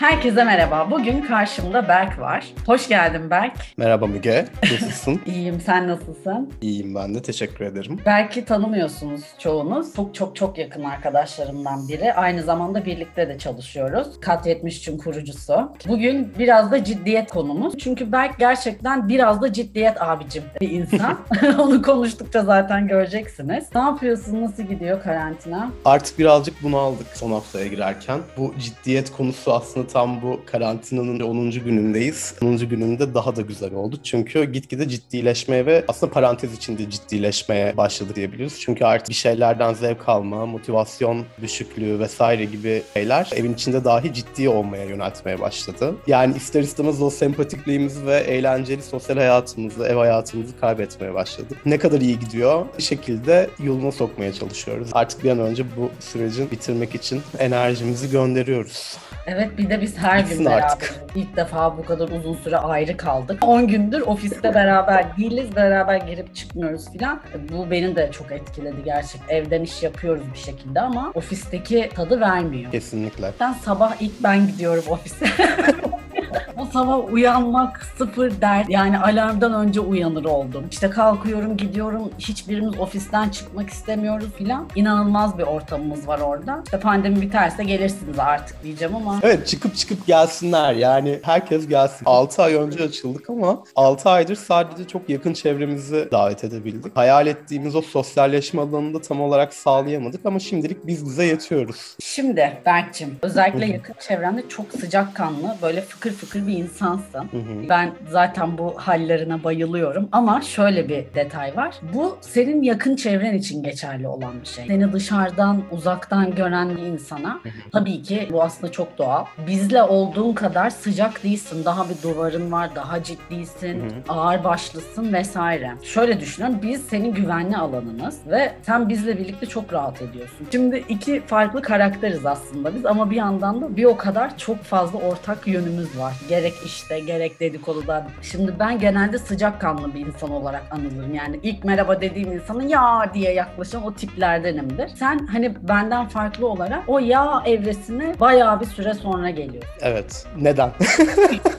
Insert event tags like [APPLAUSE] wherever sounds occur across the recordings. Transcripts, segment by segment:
Herkese merhaba. Bugün karşımda Berk var. Hoş geldin Berk. Merhaba Müge. Nasılsın? [LAUGHS] İyiyim. Sen nasılsın? İyiyim ben de. Teşekkür ederim. Berk'i tanımıyorsunuz çoğunuz. Çok çok çok yakın arkadaşlarımdan biri. Aynı zamanda birlikte de çalışıyoruz. Kat 73'ün kurucusu. Bugün biraz da ciddiyet konumuz. Çünkü Berk gerçekten biraz da ciddiyet abicim bir insan. [LAUGHS] [LAUGHS] Onu konuştukça zaten göreceksiniz. Ne yapıyorsun? Nasıl gidiyor karantina? Artık birazcık bunu aldık son haftaya girerken. Bu ciddiyet konusu aslında tam bu karantinanın 10. günündeyiz. 10. gününde daha da güzel oldu. Çünkü gitgide ciddileşmeye ve aslında parantez içinde ciddileşmeye başladı diyebiliriz. Çünkü artık bir şeylerden zevk alma, motivasyon düşüklüğü vesaire gibi şeyler evin içinde dahi ciddi olmaya yöneltmeye başladı. Yani ister istemez o sempatikliğimizi ve eğlenceli sosyal hayatımızı, ev hayatımızı kaybetmeye başladık. Ne kadar iyi gidiyor bir şekilde yoluna sokmaya çalışıyoruz. Artık bir an önce bu sürecin bitirmek için enerjimizi gönderiyoruz. Evet bir de biz her gün beraber ilk defa bu kadar uzun süre ayrı kaldık. 10 gündür ofiste beraber değiliz, beraber girip çıkmıyoruz filan. Bu beni de çok etkiledi gerçekten. Evden iş yapıyoruz bir şekilde ama ofisteki tadı vermiyor. Kesinlikle. Ben sabah ilk ben gidiyorum ofise. [LAUGHS] o sabah uyanmak sıfır dert. Yani alarmdan önce uyanır oldum. İşte kalkıyorum gidiyorum. Hiçbirimiz ofisten çıkmak istemiyoruz filan. İnanılmaz bir ortamımız var orada. İşte pandemi biterse gelirsiniz artık diyeceğim ama. Evet çıkıp çıkıp gelsinler. Yani herkes gelsin. 6 ay önce açıldık ama 6 aydır sadece çok yakın çevremizi davet edebildik. Hayal ettiğimiz o sosyalleşme alanını da tam olarak sağlayamadık ama şimdilik biz bize yetiyoruz. Şimdi Berk'cim özellikle yakın çevremde çok sıcakkanlı böyle fıkır fıkır bir insansın. Ben zaten bu hallerine bayılıyorum ama şöyle bir detay var. Bu senin yakın çevren için geçerli olan bir şey. Seni dışarıdan uzaktan gören bir insana tabii ki bu aslında çok doğal. Bizle olduğun kadar sıcak değilsin. Daha bir duvarın var, daha ciddisin, ağır başlısın vesaire. Şöyle düşünün biz senin güvenli alanınız ve sen bizle birlikte çok rahat ediyorsun. Şimdi iki farklı karakteriz aslında biz ama bir yandan da bir o kadar çok fazla ortak yönümüz var. Gerek işte gerek dedikoduda. Şimdi ben genelde sıcakkanlı bir insan olarak anılırım. Yani ilk merhaba dediğim insanın ya diye yaklaşan o tiplerdenimdir. Sen hani benden farklı olarak o ya evresine bayağı bir süre sonra geliyor. Evet. Neden?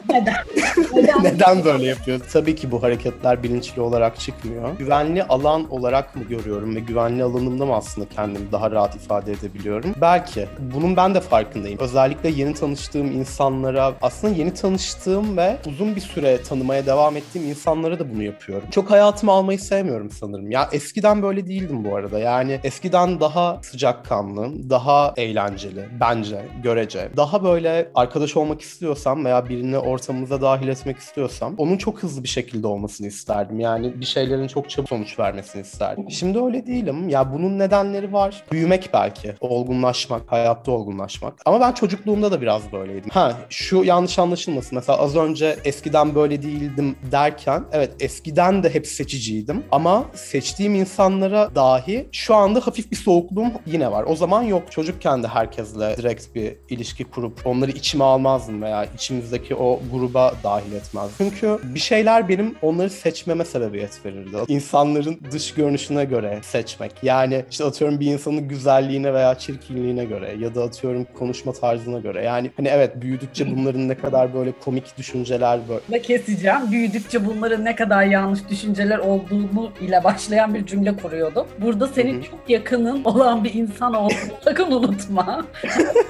Neden? [LAUGHS] [LAUGHS] Neden? Böyle yapıyoruz? Tabii ki bu hareketler bilinçli olarak çıkmıyor. Güvenli alan olarak mı görüyorum ve güvenli alanımda mı aslında kendimi daha rahat ifade edebiliyorum? Belki. Bunun ben de farkındayım. Özellikle yeni tanıştığım insanlara, aslında yeni tanıştığım ve uzun bir süre tanımaya devam ettiğim insanlara da bunu yapıyorum. Çok hayatıma almayı sevmiyorum sanırım. Ya eskiden böyle değildim bu arada. Yani eskiden daha sıcakkanlı, daha eğlenceli bence, görece. Daha böyle arkadaş olmak istiyorsam veya birini ortamımıza dahil etmek istiyorsam onun çok hızlı bir şekilde olmasını isterdim. Yani bir şeylerin çok çabuk sonuç vermesini isterdim. Şimdi öyle değilim. Ya bunun nedenleri var. Büyümek belki, olgunlaşmak, hayatta olgunlaşmak. Ama ben çocukluğumda da biraz böyleydim. Ha şu yanlış anlaşılmasın. Mesela az önce eskiden böyle değildim derken evet eskiden de hep seçiciydim. Ama seçtiğim insanlara dahi şu anda hafif bir soğukluğum yine var. O zaman yok. Çocukken de herkesle direkt bir ilişki kurup onları içime almazdım veya içimizdeki o gruba dahil etmezdim. Çünkü bir şeyler benim onları seçmeme sebebiyet verirdi. İnsanların dış görünüşüne göre seçmek. Yani işte atıyorum bir insanın güzelliğine veya çirkinliğine göre ya da atıyorum konuşma tarzına göre. Yani hani evet büyüdükçe bunların ne kadar böyle komik düşünceler böyle. Ve keseceğim. Büyüdükçe bunların ne kadar yanlış düşünceler olduğunu ile başlayan bir cümle kuruyordum. Burada senin Hı hı. çok yakının olan bir insan olduğunu [LAUGHS] sakın unutma.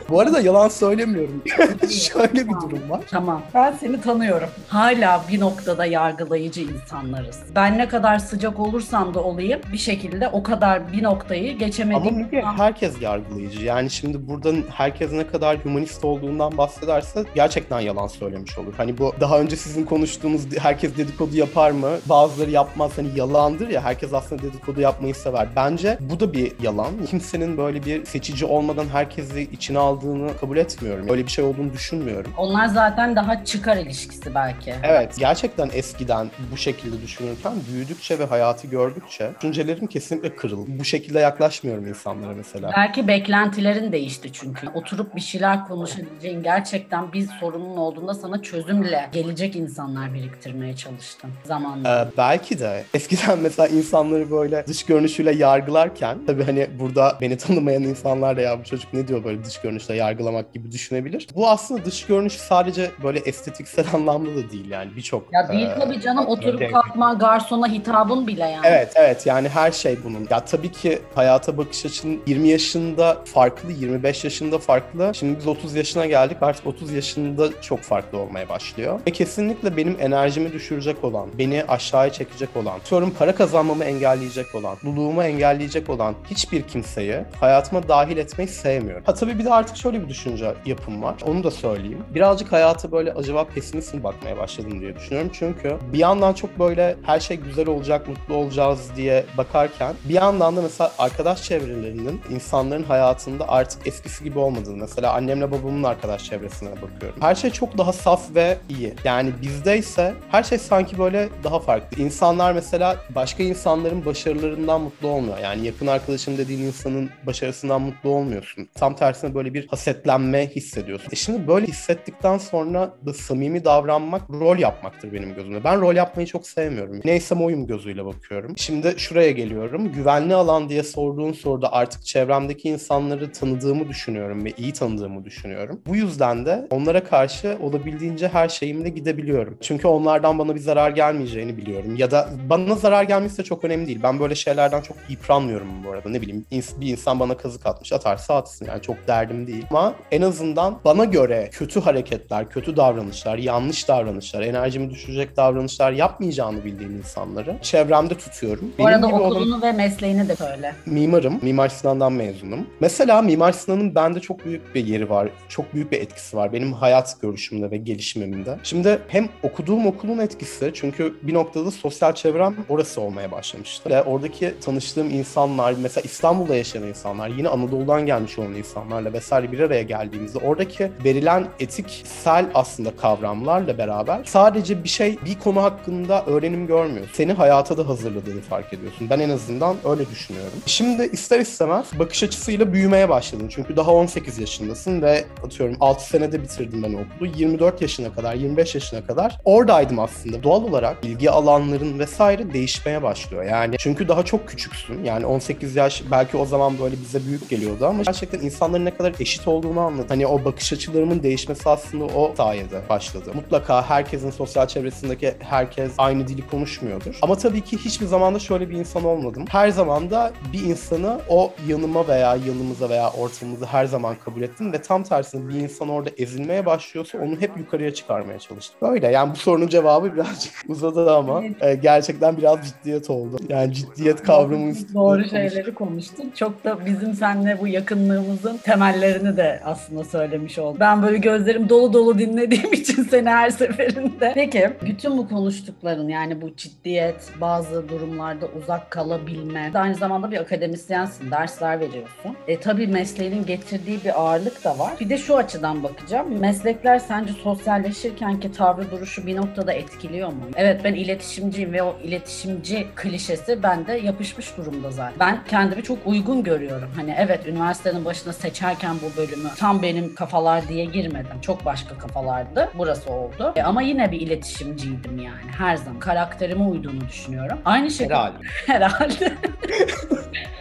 Bu arada yalan söylemiyorum. [LAUGHS] Şöyle bir durum var. Tamam. Ben seni tanıyorum. Hala bir noktada yargılayıcı insanlarız. Ben ne kadar sıcak olursam da olayım bir şekilde o kadar bir noktayı Ama geçemediğim Müge herkes yargılayıcı. Yani şimdi buradan herkes ne kadar humanist olduğundan bahsederse gerçekten yalan söylemiş olur. Hani bu daha önce sizin konuştuğunuz herkes dedikodu yapar mı? Bazıları yapmaz. Hani yalandır ya herkes aslında dedikodu yapmayı sever. Bence bu da bir yalan. Kimsenin böyle bir seçici olmadan herkesi içine aldığını kabul etmiyorum. Öyle bir şey olduğunu düşünmüyorum. Onlar zaten daha çıkar ilişkisi belki belki. Evet gerçekten eskiden bu şekilde düşünürken büyüdükçe ve hayatı gördükçe düşüncelerim kesinlikle kırıldı. Bu şekilde yaklaşmıyorum insanlara mesela. Belki beklentilerin değişti çünkü. Oturup bir şeyler konuşabileceğin gerçekten bir sorunun olduğunda sana çözümle gelecek insanlar biriktirmeye çalıştın zamanla. Ee, belki de eskiden mesela insanları böyle dış görünüşüyle yargılarken tabii hani burada beni tanımayan insanlar da ya bu çocuk ne diyor böyle dış görünüşle yargılamak gibi düşünebilir. Bu aslında dış görünüş sadece böyle estetiksel [LAUGHS] anlamda da değil yani birçok. Ya değil e, tabii canım oturup şey- kalkma garsona hitabın bile yani. Evet evet yani her şey bunun. Ya tabii ki hayata bakış açın 20 yaşında farklı, 25 yaşında farklı. Şimdi biz 30 yaşına geldik artık 30 yaşında çok farklı olmaya başlıyor. Ve kesinlikle benim enerjimi düşürecek olan, beni aşağıya çekecek olan, diyorum para kazanmamı engelleyecek olan, mutluluğumu engelleyecek olan hiçbir kimseyi hayatıma dahil etmeyi sevmiyorum. Ha tabii bir de artık şöyle bir düşünce yapım var. Onu da söyleyeyim. Birazcık hayata böyle acaba pesimist mi bakmaya başladım diye düşünüyorum. Çünkü bir yandan çok böyle her şey güzel olacak, mutlu olacağız diye bakarken bir yandan da mesela arkadaş çevrelerinin insanların hayatında artık eskisi gibi olmadığını mesela annemle babamın arkadaş çevresine bakıyorum. Her şey çok daha saf ve iyi. Yani bizde ise her şey sanki böyle daha farklı. İnsanlar mesela başka insanların başarılarından mutlu olmuyor. Yani yakın arkadaşım dediğin insanın başarısından mutlu olmuyorsun. Tam tersine böyle bir hasetlenme hissediyorsun. E şimdi böyle hissettikten sonra da samimi davranmak rol yapmaktır benim gözümde. Ben rol yapmayı çok sevmiyorum. Neysem oyum gözüyle bakıyorum. Şimdi şuraya geliyorum. Güvenli alan diye sorduğun soruda artık çevremdeki insanları tanıdığımı düşünüyorum ve iyi tanıdığımı düşünüyorum. Bu yüzden de onlara karşı olabildiğince her şeyimle gidebiliyorum. Çünkü onlardan bana bir zarar gelmeyeceğini biliyorum. Ya da bana zarar gelmesi çok önemli değil. Ben böyle şeylerden çok yıpranmıyorum bu arada. Ne bileyim bir insan bana kazık atmış atarsa atsın yani çok derdim değil. Ama en azından bana göre kötü hareketler, kötü davranışlar, yanlış davranışlar, enerjimi düşürecek davranışlar yapmayacağını bildiğim insanları çevremde tutuyorum. Bu arada gibi olan- okulunu ve mesleğini de söyle. mimarım. Mimar Sinan'dan mezunum. Mesela Mimar Sinan'ın bende çok büyük bir yeri var. Çok büyük bir etkisi var. Benim hayat görüşümde ve gelişimimde. Şimdi hem okuduğum okulun etkisi çünkü bir noktada sosyal çevrem orası olmaya başlamıştı. Ve oradaki tanıştığım insanlar, mesela İstanbul'da yaşayan insanlar, yine Anadolu'dan gelmiş olan insanlarla vesaire bir araya geldiğimizde oradaki verilen etiksel aslında kavramlarla beraber sadece bir şey, bir konu hakkında öğrenim görmüyor. Seni hayata da hazırladığını fark ediyorsun. Ben en azından öyle düşünüyorum. Şimdi ister istemez bakış açısıyla büyümeye başladın. Çünkü daha 18 yaşındasın ve atıyorum 6 senede bitirdim ben okulu. 24 yaşına kadar, 25 yaşına kadar oradaydım aslında. Doğal olarak ilgi alanların vesaire değişmeye başlıyor. Yani çünkü daha çok küçüksün. Yani 18 yaş belki o zaman böyle bize büyük geliyordu ama gerçekten insanların ne kadar eşit olduğunu anladım. Hani o bakış açılarımın değişmesi aslında o sayede başladı. Mutlaka herkesin sosyal çevresindeki herkes aynı dili konuşmuyordur. Ama tabii ki hiçbir zaman da şöyle bir insan olmadım. Her zaman da bir insanı o yanıma veya yanımıza veya ortamımıza her zaman kabul ettim ve tam tersine bir insan orada ezilmeye başlıyorsa onu hep yukarıya çıkarmaya çalıştım. Böyle yani bu sorunun cevabı birazcık [LAUGHS] uzadı ama e, gerçekten biraz ciddiyet oldu. Yani ciddiyet kavramı üstünde Doğru konuştuk. şeyleri konuştuk. Çok da bizim seninle bu yakınlığımızın temellerini de aslında söylemiş oldum. Ben böyle gözlerim dolu dolu dinlediğim [LAUGHS] için seni her seferinde. Peki bütün bu konuştukların yani bu ciddiyet, bazı durumlarda uzak kalabilme, aynı zamanda bir akademisyensin, dersler veriyorsun. E tabii mesleğinin getirdiği bir ağırlık da var. Bir de şu açıdan bakacağım. Meslekler sence sosyalleşirken ki tavrı duruşu bir noktada etkiliyor mu? Evet ben iletişimciyim ve o iletişimci klişesi bende yapışmış durumda zaten. Ben kendimi çok uygun görüyorum. Hani evet üniversitenin başına seçerken bu bölümü tam benim kafalar diye girmedim. Çok başka kafalardı. Burası oldu. E, ama yine bir iletişimciydim yani her zaman. Karakterime uyduğunu düşünüyorum. Aynı şekilde Herhalde. [LAUGHS] herhalde.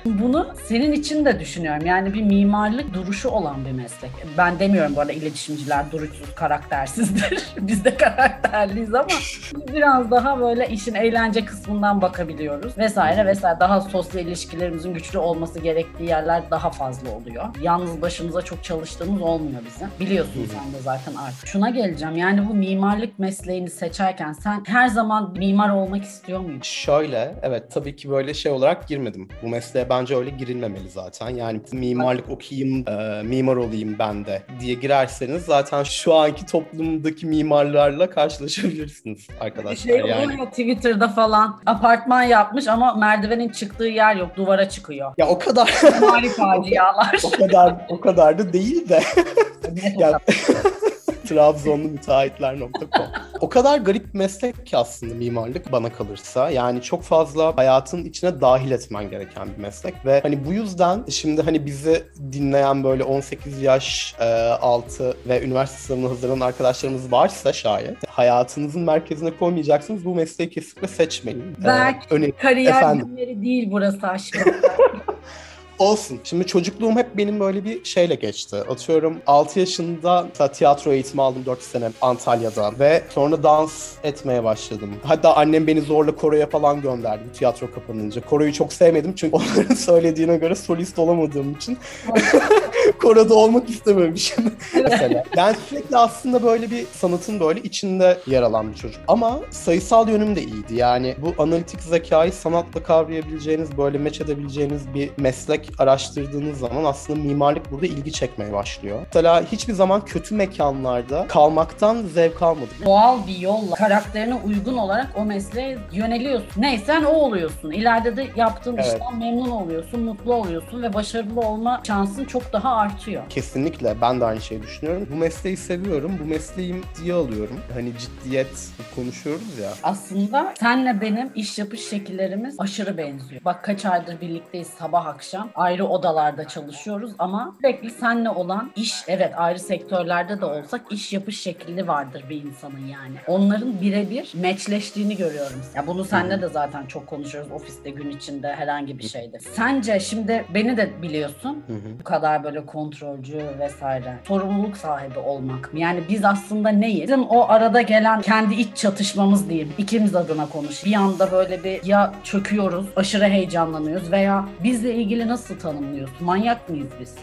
Bunu senin için de düşünüyorum. Yani bir mimarlık duruşu olan bir meslek. Ben demiyorum bu arada iletişimciler duruşsuz, karaktersizdir. [LAUGHS] Biz de karakterliyiz ama biraz daha böyle işin eğlence kısmından bakabiliyoruz vesaire vesaire. Daha sosyal ilişkilerimizin güçlü olması gerektiği yerler daha fazla oluyor. Yalnız başımıza çok çalıştığımız olmuyor bizim. Biliyorsun sen de zaten artık. Şuna geleceğim. Yani bu mimarlık mesleğini seçerken sen her zaman mimar olmak istiyor muydun? Şöyle, evet tabii ki böyle şey olarak girmedim. Bu mesleğe bence öyle girilmemeli zaten. Yani mimarlık okuyayım, e, mimar olayım ben de diye girerseniz zaten şu anki toplumdaki mimarlarla karşılaşabilirsiniz arkadaşlar. Şey yani. ya Twitter'da falan apartman yapmış ama merdivenin çıktığı yer yok duvara çıkıyor. Ya o kadar Mali [LAUGHS] facialar. o kadar o kadar da değil de [LAUGHS] Net Ya- olarak. [LAUGHS] Trabzonlu müteahhitler.com O kadar garip bir meslek ki aslında mimarlık bana kalırsa. Yani çok fazla hayatın içine dahil etmen gereken bir meslek ve hani bu yüzden şimdi hani bizi dinleyen böyle 18 yaş e, altı ve üniversite sınavına hazırlanan arkadaşlarımız varsa şayet hayatınızın merkezine koymayacaksınız bu mesleği kesinlikle seçmeyin. Belki ee, kariyer Efendim. günleri değil burası aşkım. [LAUGHS] Olsun. Şimdi çocukluğum hep benim böyle bir şeyle geçti. Atıyorum 6 yaşında tiyatro eğitimi aldım 4 sene Antalya'da ve sonra dans etmeye başladım. Hatta annem beni zorla koroya falan gönderdi tiyatro kapanınca. Koroyu çok sevmedim çünkü [LAUGHS] onların söylediğine göre solist olamadığım için [LAUGHS] koroda olmak istememişim mesela. Ben sürekli aslında böyle bir sanatın böyle içinde yer alan bir çocuk. Ama sayısal yönüm de iyiydi. Yani bu analitik zekayı sanatla kavrayabileceğiniz, böyle meç edebileceğiniz bir meslek araştırdığınız zaman aslında mimarlık burada ilgi çekmeye başlıyor. Mesela hiçbir zaman kötü mekanlarda kalmaktan zevk almadım. Doğal bir yolla karakterine uygun olarak o mesleğe yöneliyorsun. Neysen o oluyorsun. İleride de yaptığın evet. işten memnun oluyorsun, mutlu oluyorsun ve başarılı olma şansın çok daha artıyor. Kesinlikle ben de aynı şeyi düşünüyorum. Bu mesleği seviyorum. Bu mesleğim diye alıyorum. Hani ciddiyet konuşuyoruz ya. Aslında senle benim iş yapış şekillerimiz aşırı benziyor. Bak kaç aydır birlikteyiz sabah akşam ayrı odalarda çalışıyoruz ama sürekli senle olan iş evet ayrı sektörlerde de olsak iş yapış şekli vardır bir insanın yani. Onların birebir meçleştiğini görüyorum. Ya bunu senle de zaten çok konuşuyoruz ofiste gün içinde herhangi bir şeyde. Sence şimdi beni de biliyorsun. Bu kadar böyle kontrolcü vesaire. Sorumluluk sahibi olmak. Yani biz aslında neyiz? Bizim o arada gelen kendi iç çatışmamız diyeyim. İkimiz adına konuş. Bir anda böyle bir ya çöküyoruz, aşırı heyecanlanıyoruz veya bizle ilgili nasıl tanımlıyorsun? Manyak mıyız biz?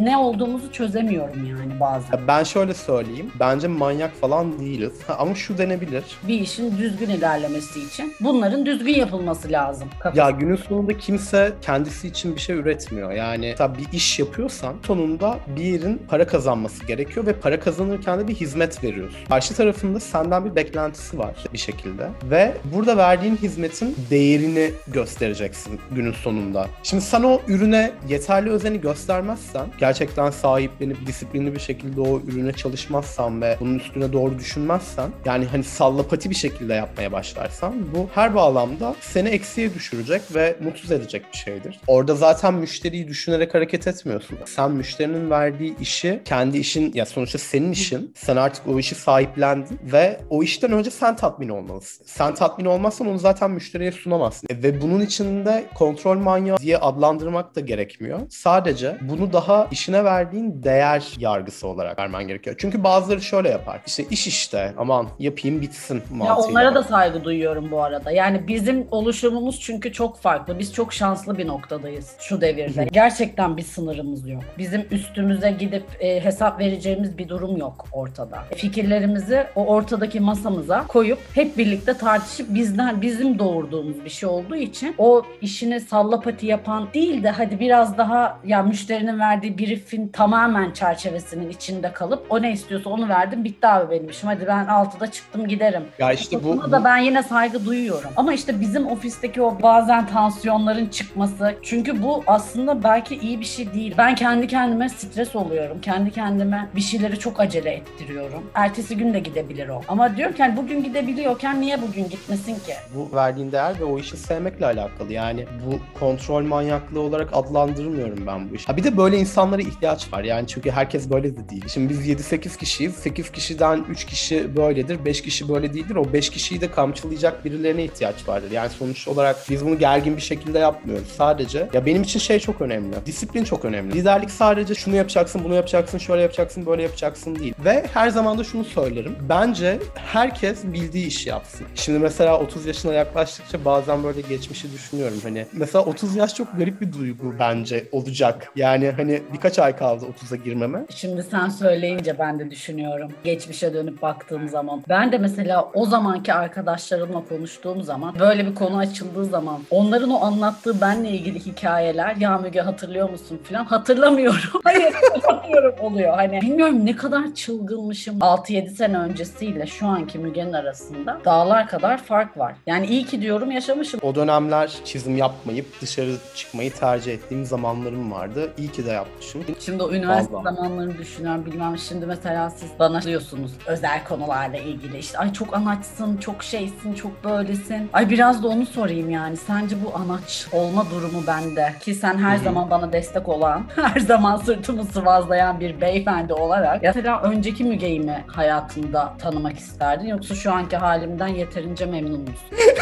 ne olduğumuzu çözemiyorum yani bazen. Ben şöyle söyleyeyim. Bence manyak falan değiliz. [LAUGHS] ama şu denebilir. Bir işin düzgün ilerlemesi için bunların düzgün yapılması lazım. Kafası. Ya günün sonunda kimse kendisi için bir şey üretmiyor. Yani tabii bir iş yapıyorsan sonunda bir yerin para kazanması gerekiyor ve para kazanırken de bir hizmet veriyorsun. Karşı tarafında senden bir beklentisi var bir şekilde ve burada verdiğin hizmetin değerini göstereceksin günün sonunda. Şimdi sen o ürüne yeterli özeni göstermezsen, gerçekten sahiplenip disiplinli bir şekilde o ürüne çalışmazsan ve bunun üstüne doğru düşünmezsen, yani hani sallapati bir şekilde yapmaya başlarsan bu her bağlamda seni eksiye düşürecek ve mutsuz edecek bir şeydir. Orada zaten müşteriyi düşünerek hareket etmiyorsun. Sen müşterinin verdiği işi kendi işin ya sonuçta senin işin. Sen artık o işi sahiplendin ve o işten önce sen tatmin olmalısın. Sen tatmin olmazsan onu zaten müşteriye sunamazsın. E, ve bunun içinde kontrol manyağı diye adlandırmak da gerekmiyor. Sadece bunu daha işine verdiğin değer yargısı olarak vermen gerekiyor. Çünkü bazıları şöyle yapar. İşte iş işte aman yapayım bitsin mantığıyla. Ya onlara da saygı duyuyorum bu arada. Yani bizim oluşumumuz çünkü çok farklı. Biz çok şanslı bir noktadayız şu devirde. Gerçekten bir sınırımız yok. Bizim üstümüze gidip e, hesap vereceğimiz bir durum yok ortada. Fikirlerimizi o ortadaki masamıza koyup hep birlikte tartışıp bizden bizim doğurduğumuz bir şey olduğu için o işini sallapati yapan değil de hadi biraz daha ya müşterinin verdiği brief'in tamamen çerçevesinin içinde kalıp o ne istiyorsa onu verdim bitti abi benim işim. Hadi ben altıda çıktım giderim. Ya işte bu, bu da ben yine saygı duyuyorum. Ama işte bizim ofisteki o bazen tansiyonların çıkması çünkü bu aslında belki iyi bir şey değil. Ben kendi kendime stres oluyorum. Kendi kendime bir şeyleri çok acele ettiriyorum. Ertesi gün de gidebilir o. Ama diyorum ki yani bugün gidebiliyorken niye bugün gitmesin ki? Bu verdiğin değer ve o işi sevmekle alakalı. Yani bu kontrol manyaklığı olarak adlandırmıyorum ben bu işi. Ha bir de böyle insanlara ihtiyaç var. Yani çünkü herkes böyle de değil. Şimdi biz 7-8 kişiyiz. 8 kişiden 3 kişi böyledir. 5 kişi böyle değildir. O 5 kişiyi de kamçılayacak birilerine ihtiyaç vardır. Yani sonuç olarak biz bunu gergin bir şekilde yapmıyoruz. Sadece ya benim için şey çok önemli. Disiplin çok önemli. Liderlik sadece şunu yapacaksın, bunu yapacaksın, şöyle yapacaksın, böyle yapacaksın değil. Ve her zaman da şunu söylerim. Bence herkes bildiği işi yapsın. Şimdi mesela 30 yaşına yaklaştıkça bazen böyle geçmişi düşünüyorum. Hani mesela 30 yaş çok garip bir duygu bence olacak. Yani hani birkaç ay kaldı 30'a girmeme. Şimdi sen söyleyince ben de düşünüyorum. Geçmişe dönüp baktığım zaman. Ben de mesela o zamanki arkadaşlarımla konuştuğum zaman böyle bir konu açıldığı zaman onların o anlattığı benle ilgili hikayeler ya Müge hatırlıyor musun falan hatırlamıyorum. [LAUGHS] Hayır hatırlamıyorum oluyor. Hani bilmiyorum ne kadar çılgınmışım. 6-7 sene öncesiyle şu anki Müge'nin arasında dağlar kadar fark var. Yani iyi ki diyorum yaşamışım. O dönemler çizim yapmayıp dışarı çıkmayı tercih ettiğim zamanlarım vardı. İyi ki de yapmışım. Şimdi o üniversite Vallahi. zamanlarını düşünüyorum. Bilmem şimdi mesela siz bana diyorsunuz özel konularla ilgili işte ay çok anaçsın, çok şeysin, çok böylesin. Ay biraz da onu sorayım yani. Sence bu anaç olma durumu bende ki sen her Hı hı. zaman bana destek olan, [LAUGHS] her zaman sırtımı sıvazlayan bir beyefendi olarak mesela önceki Müge'yi mi hayatında tanımak isterdin yoksa şu anki halimden yeterince memnun musun?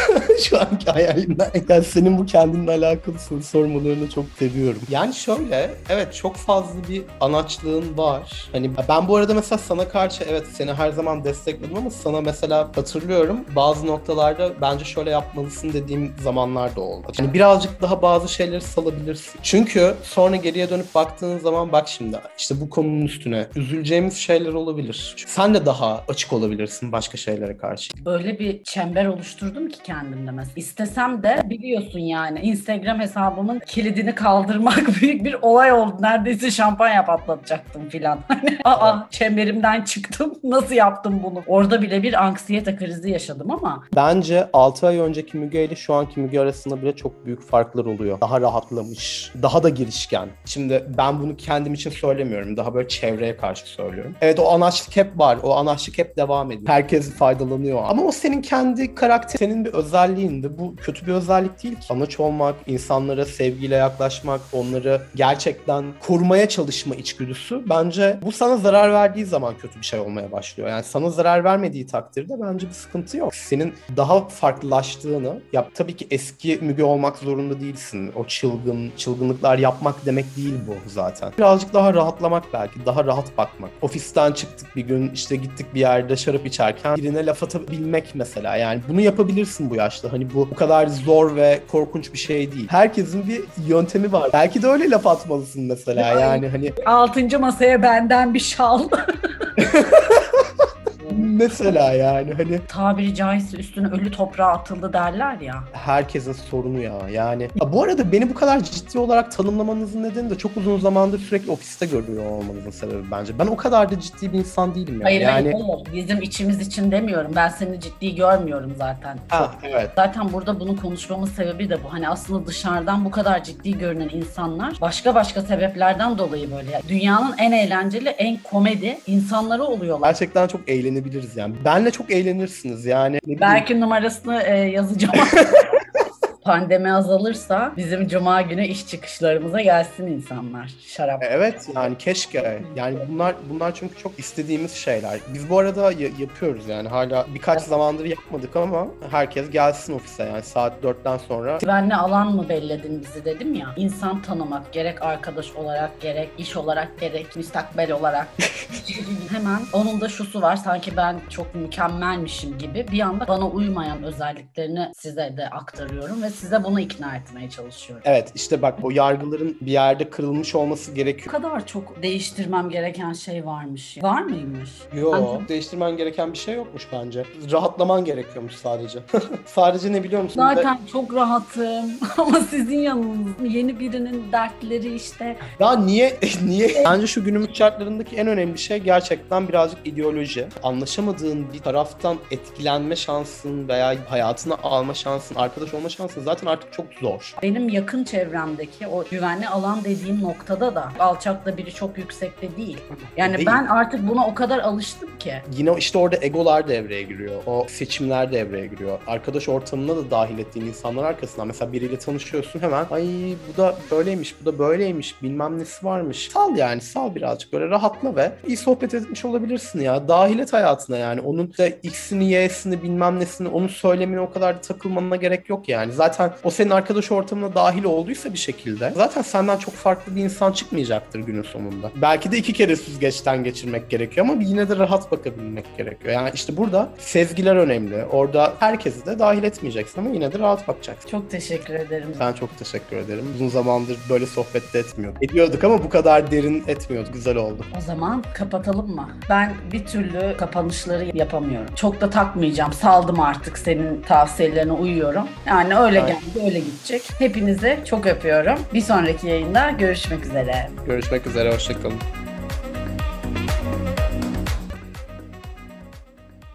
[LAUGHS] Şu anki hayalimden. Yani senin bu kendinle alakalı soru sormalarını çok seviyorum. Yani şöyle, evet çok fazla bir anaçlığın var. Hani ben bu arada mesela sana karşı evet seni her zaman destekledim ama sana mesela hatırlıyorum bazı noktalarda bence şöyle yapmalısın dediğim zamanlar da oldu. Hani birazcık daha bazı şeyleri salabilirsin. Çünkü sonra geriye dönüp baktığın zaman bak şimdi işte bu konunun üstüne üzüleceğimiz şeyler olabilir. Sen de daha açık olabilirsin başka şeylere karşı. Böyle bir çember oluşturdum ki kendimde mesela. İstesem de biliyorsun yani Instagram hesabımın kilidini kaldırmak [LAUGHS] büyük bir olay oldu. Neredeyse şampanya patlatacaktım filan. [LAUGHS] Hani aa çemberimden çıktım. [LAUGHS] Nasıl yaptım bunu? Orada bile bir anksiyete krizi yaşadım ama Bence 6 ay önceki Müge ile şu anki Müge arasında bile çok büyük farklar oluyor. Daha rahatlamış, daha da girişken. Şimdi ben bunu kendim için söylemiyorum. Daha böyle çevreye karşı söylüyorum. Evet o anaçlık hep var. O anaçlık hep devam ediyor. Herkes faydalanıyor. Ama o senin kendi karakter, senin bir özelliğin de bu kötü bir özellik değil ki. Anaç olmak, insanlara sevgiyle yaklaşmak, onları gerçekten korumaya çalışma içgüdüsü bence bu sana zarar verdiği zaman kötü bir şey olmaya başlıyor. Yani sana zarar vermediği takdirde bence bir sıkıntı yok. Senin daha farklılaştığını, yap tabii ki eski Müge olmak zorunda değilsin. O çılgın, çılgınlıklar yapmak demek değil bu zaten. Birazcık daha rahatlamak belki, daha rahat bakmak. Ofisten çıktık bir gün, işte gittik bir yerde şarap içerken birine laf atabilmek mesela. Yani bunu yapabilirsin bu yaşta. Hani bu bu kadar zor ve korkunç bir şey değil. Herkesin bir yöntemi var. Belki de öyle laf atmalısın mesela. Yani hani altıncı masaya benden bir şal. [LAUGHS] mesela yani hani Tabiri caizse üstüne ölü toprağa atıldı derler ya. herkesin sorunu ya. Yani ya bu arada beni bu kadar ciddi olarak tanımlamanızın nedeni de çok uzun zamandır sürekli ofiste görüyor olmanızın sebebi bence. Ben o kadar da ciddi bir insan değilim yani. Hayır yani hayır. Bizim içimiz için demiyorum. Ben seni ciddi görmüyorum zaten. ha, evet. Zaten burada bunu konuşmamın sebebi de bu. Hani aslında dışarıdan bu kadar ciddi görünen insanlar başka başka sebeplerden dolayı böyle. Dünyanın en eğlenceli, en komedi insanları oluyorlar. Gerçekten çok eğlenebiliriz yani. Benle çok eğlenirsiniz yani. Belki numarasını e, yazacağım. [LAUGHS] Pandemi azalırsa bizim cuma günü iş çıkışlarımıza gelsin insanlar. Şarap. Evet yani keşke. Yani bunlar bunlar çünkü çok istediğimiz şeyler. Biz bu arada ya- yapıyoruz yani hala birkaç zamandır yapmadık ama herkes gelsin ofise yani saat 4'ten sonra. Güvenli alan mı belledin bizi dedim ya. İnsan tanımak gerek arkadaş olarak gerek iş olarak gerek müstakbel olarak. [LAUGHS] Hemen onun da şusu var sanki ben çok mükemmelmişim gibi bir anda bana uymayan özelliklerini size de aktarıyorum ve size bunu ikna etmeye çalışıyorum. Evet işte bak o yargıların bir yerde kırılmış olması Bu gerekiyor. kadar çok değiştirmem gereken şey varmış. Var mıymış? Yo, değiştirmen gereken bir şey yokmuş bence. Rahatlaman gerekiyormuş sadece. [LAUGHS] sadece ne biliyor musun? Zaten çok rahatım [LAUGHS] ama sizin yanınızda yeni birinin dertleri işte. Ya niye [LAUGHS] niye? Bence şu günümüz şartlarındaki en önemli şey gerçekten birazcık ideoloji. Anlaşamadığın bir taraftan etkilenme şansın veya hayatına alma şansın, arkadaş olma şansın zaten artık çok zor. Benim yakın çevremdeki o güvenli alan dediğim noktada da alçakta biri çok yüksekte değil. Yani Değil. ben artık buna o kadar alıştım ki. Yine işte orada egolar devreye giriyor. O seçimler devreye giriyor. Arkadaş ortamına da dahil ettiğin insanlar arkasından. Mesela biriyle tanışıyorsun hemen. Ay bu da böyleymiş, bu da böyleymiş, bilmem nesi varmış. Sal yani, sal birazcık. Böyle rahatla ve iyi sohbet etmiş olabilirsin ya. Dahil et hayatına yani. Onun da X'ini, Y'sini, bilmem nesini, onun söylemine o kadar da takılmana gerek yok yani. Zaten o senin arkadaş ortamına dahil olduysa bir şekilde zaten senden çok farklı bir insan çıkmayacaktır günün sonunda. Belki de iki kere süzgeçten geçirmek gerekiyor ama yine de rahat bakabilmek gerekiyor. Yani işte burada sezgiler önemli. Orada herkesi de dahil etmeyeceksin ama yine de rahat bakacaksın. Çok teşekkür ederim. Ben çok teşekkür ederim. Uzun zamandır böyle sohbet de etmiyorduk. Ediyorduk ama bu kadar derin etmiyorduk. Güzel oldu. O zaman kapatalım mı? Ben bir türlü kapanışları yapamıyorum. Çok da takmayacağım. Saldım artık senin tavsiyelerine uyuyorum. Yani öyle. Geldi, öyle gidecek. Hepinize çok öpüyorum. Bir sonraki yayında görüşmek üzere. Görüşmek üzere. Hoşçakalın.